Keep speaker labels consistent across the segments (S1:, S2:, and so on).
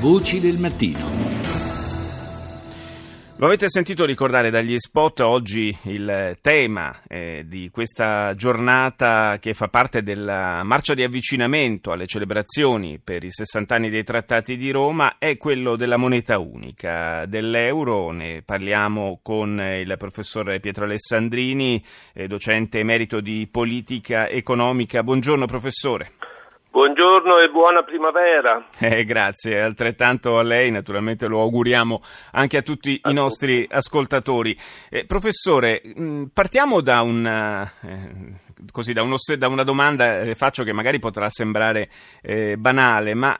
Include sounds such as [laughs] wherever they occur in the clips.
S1: Voci del mattino.
S2: Lo avete sentito ricordare dagli spot oggi il tema eh, di questa giornata che fa parte della marcia di avvicinamento alle celebrazioni per i 60 anni dei trattati di Roma è quello della moneta unica, dell'euro. Ne parliamo con il professor Pietro Alessandrini, eh, docente emerito di politica economica. Buongiorno professore.
S3: Buongiorno e buona primavera. [laughs]
S2: Eh, grazie, altrettanto a lei, naturalmente lo auguriamo anche a tutti a i nostri tutti. ascoltatori. Eh, professore, mh, partiamo da una, eh, così, da, uno, da una domanda, eh, faccio che magari potrà sembrare eh, banale, ma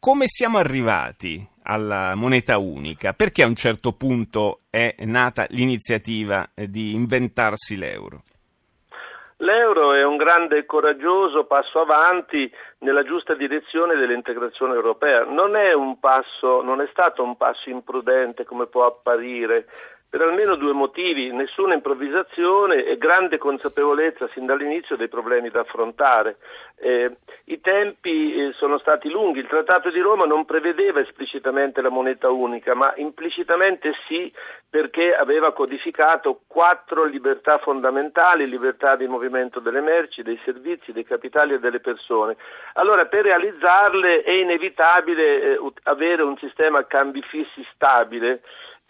S2: come siamo arrivati alla moneta unica? Perché a un certo punto è nata l'iniziativa di inventarsi l'euro?
S3: L'euro è un grande e coraggioso passo avanti nella giusta direzione dell'integrazione europea. Non è, passo, non è stato un passo imprudente come può apparire, per almeno due motivi, nessuna improvvisazione e grande consapevolezza sin dall'inizio dei problemi da affrontare. Eh, I tempi eh, sono stati lunghi, il Trattato di Roma non prevedeva esplicitamente la moneta unica, ma implicitamente sì perché aveva codificato quattro libertà fondamentali, libertà di movimento delle merci, dei servizi, dei capitali e delle persone. Allora per realizzarle è inevitabile eh, avere un sistema cambi fissi stabile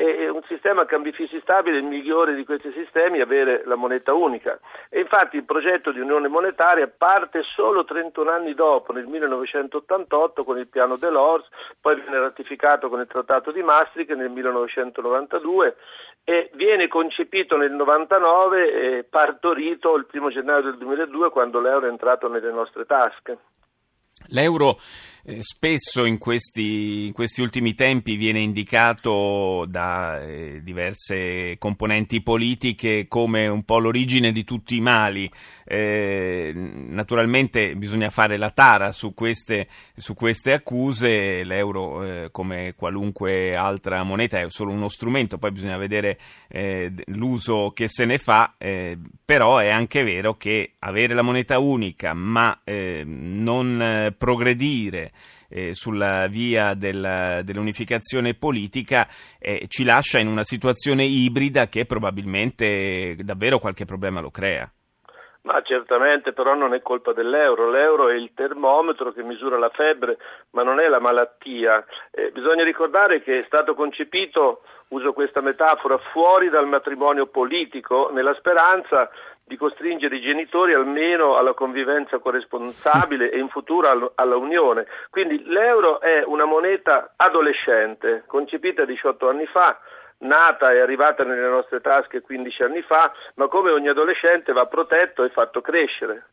S3: e un sistema a cambi fissi stabile, il migliore di questi sistemi è avere la moneta unica. E infatti il progetto di unione monetaria parte solo 31 anni dopo, nel 1988, con il piano Delors, poi viene ratificato con il trattato di Maastricht nel 1992 e viene concepito nel 99 e partorito il 1 gennaio del 2002 quando l'euro è entrato nelle nostre tasche.
S2: L'euro eh, spesso in questi, in questi, ultimi tempi viene indicato da eh, diverse componenti politiche come un po' l'origine di tutti i mali. Eh, naturalmente bisogna fare la tara su queste, su queste accuse, l'euro eh, come qualunque altra moneta è solo uno strumento, poi bisogna vedere eh, l'uso che se ne fa, però è anche vero che avere la moneta unica ma non progredire eh, sulla via del, dell'unificazione politica eh, ci lascia in una situazione ibrida che probabilmente davvero qualche problema lo crea.
S3: Ma certamente, però non è colpa dell'euro. L'euro è il termometro che misura la febbre, ma non è la malattia. Eh, bisogna ricordare che è stato concepito, uso questa metafora, fuori dal matrimonio politico, nella speranza di costringere i genitori almeno alla convivenza corresponsabile e in futuro alla unione. Quindi l'euro è una moneta adolescente, concepita 18 anni fa, nata e arrivata nelle nostre tasche 15 anni fa, ma come ogni adolescente va protetto e fatto crescere.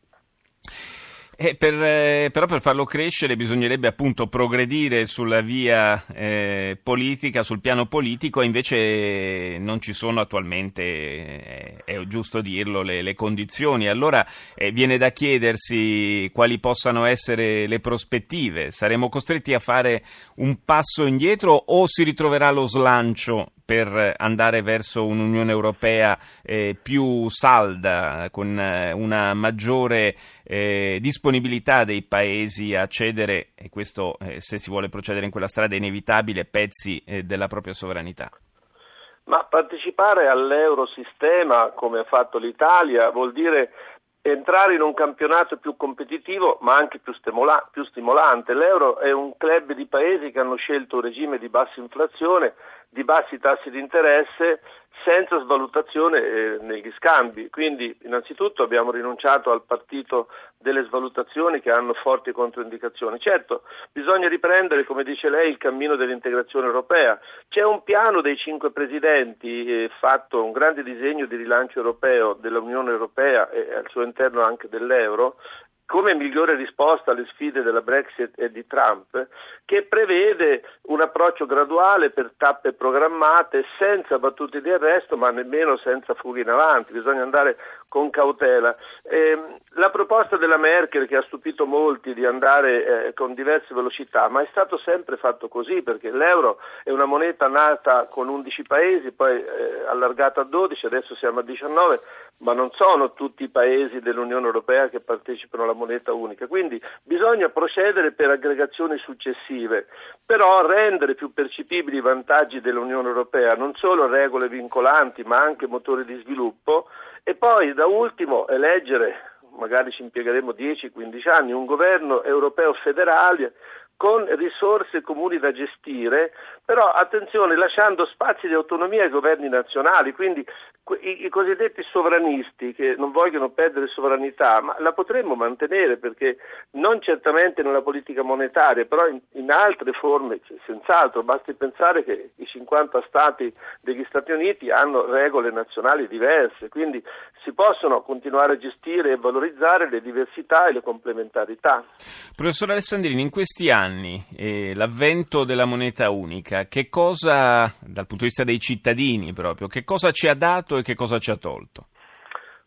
S2: Eh, per, eh, però per farlo crescere bisognerebbe appunto progredire sulla via eh, politica, sul piano politico, e invece non ci sono attualmente, eh, è giusto dirlo, le, le condizioni. Allora eh, viene da chiedersi quali possano essere le prospettive. Saremo costretti a fare un passo indietro o si ritroverà lo slancio per andare verso un'Unione Europea eh, più salda, con eh, una maggiore eh, disponibilità dei paesi a cedere, e questo eh, se si vuole procedere in quella strada è inevitabile, pezzi eh, della propria sovranità.
S3: Ma partecipare all'eurosistema, come ha fatto l'Italia, vuol dire entrare in un campionato più competitivo ma anche più, stimola- più, stimolante. L'euro è un club di paesi che hanno scelto un regime di bassa inflazione, di bassi tassi di interesse senza svalutazione eh, negli scambi. Quindi innanzitutto abbiamo rinunciato al partito delle svalutazioni che hanno forti controindicazioni. Certo, bisogna riprendere, come dice lei, il cammino dell'integrazione europea. C'è un piano dei cinque presidenti eh, fatto, un grande disegno di rilancio europeo dell'Unione Europea e al suo interno anche dell'euro, come migliore risposta alle sfide della Brexit e di Trump, che prevede un approccio graduale per tappe programmate senza battute di arresto ma nemmeno senza fughe in avanti, bisogna andare con cautela. Eh, la proposta della Merkel che ha stupito molti di andare eh, con diverse velocità, ma è stato sempre fatto così perché l'euro è una moneta nata con 11 paesi, poi eh, allargata a 12, adesso siamo a 19, ma non sono tutti i paesi dell'Unione Europea che partecipano alla moneta unica, quindi bisogna procedere per aggregazioni successive, però rendere più percepibili i vantaggi dell'Unione Europea, non solo regole vincolanti ma anche motori di sviluppo. E poi da ultimo eleggere magari ci impiegheremo 10-15 anni, un governo europeo federale con risorse comuni da gestire, però attenzione lasciando spazi di autonomia ai governi nazionali, quindi i, cosiddetti sovranisti che non vogliono perdere sovranità, ma la potremmo mantenere perché non certamente nella politica monetaria, però in, in altre forme, senz'altro, basti pensare che i 50 stati degli Stati Uniti hanno regole nazionali diverse, quindi si possono continuare a gestire e valorizzare le diversità e le complementarità.
S2: Professor Alessandrini, in questi anni eh, l'avvento della moneta unica, che cosa, dal punto di vista dei cittadini proprio, che cosa ci ha dato e che cosa ci ha tolto?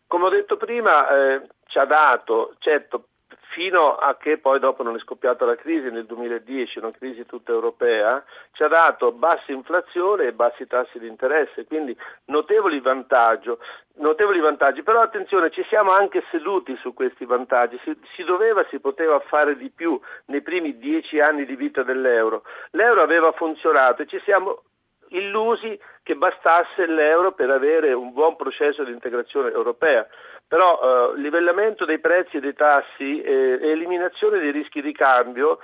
S3: Come ho detto prima, eh, ci ha dato, certo, fino a che poi dopo non è scoppiata la crisi nel 2010, una crisi tutta europea, ci ha dato bassa inflazione e bassi tassi di interesse, quindi notevoli, notevoli vantaggi. Però attenzione, ci siamo anche seduti su questi vantaggi, si, si doveva, si poteva fare di più nei primi dieci anni di vita dell'euro. L'euro aveva funzionato e ci siamo illusi che bastasse l'euro per avere un buon processo di integrazione europea. Però eh, livellamento dei prezzi e dei tassi e eliminazione dei rischi di cambio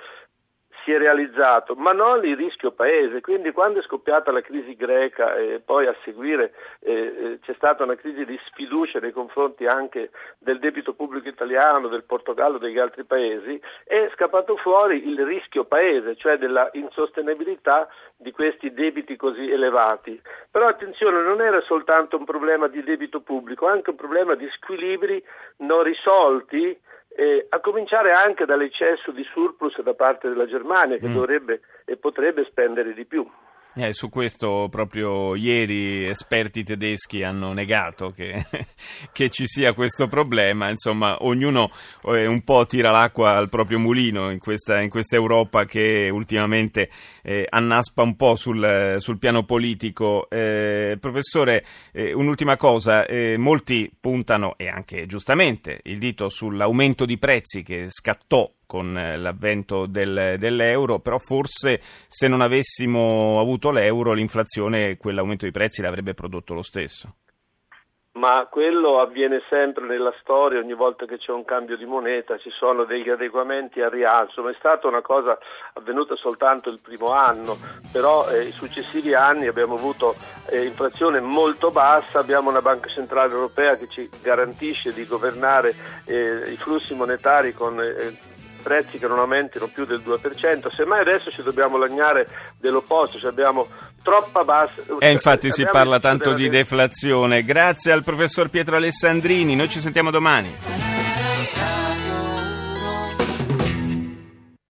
S3: si è realizzato, ma non il rischio paese. Quindi quando è scoppiata la crisi greca e poi a seguire eh, eh, c'è stata una crisi di sfiducia nei confronti anche del debito pubblico italiano, del Portogallo, degli altri paesi, è scappato fuori il rischio paese, cioè della insostenibilità di questi debiti così elevati. Però attenzione, non era soltanto un problema di debito pubblico, anche un problema di squilibri non risolti eh, a cominciare anche dall'eccesso di surplus da parte della Germania che mm. dovrebbe e potrebbe spendere di più.
S2: Eh, su questo proprio ieri esperti tedeschi hanno negato che, [laughs] che, ci sia questo problema, insomma ognuno eh, un po' tira l'acqua al proprio mulino in questa, in questa Europa che ultimamente eh, annaspa un po' sul, sul piano politico. Eh, professore, eh, un'ultima cosa, eh, molti puntano, e anche giustamente, il dito sull'aumento di prezzi che scattò con eh, l'avvento del, dell'euro, però forse se non avessimo avuto l'euro l'inflazione quell'aumento di prezzi l'avrebbe prodotto lo stesso.
S3: Ma quello avviene sempre nella storia, ogni volta che c'è un cambio di moneta ci sono degli adeguamenti a rialzo, non è stata una cosa avvenuta soltanto il primo anno, però eh, i successivi anni abbiamo avuto eh, inflazione molto bassa, abbiamo una banca centrale europea che ci garantisce di governare eh, i flussi monetari con eh, prezzi che non aumentino più del 2%, semmai adesso ci dobbiamo lagnare dell'opposto, cioè abbiamo troppa bassa...
S2: E infatti si parla tanto di deflazione. Grazie al professor Pietro Alessandrini, noi ci sentiamo domani.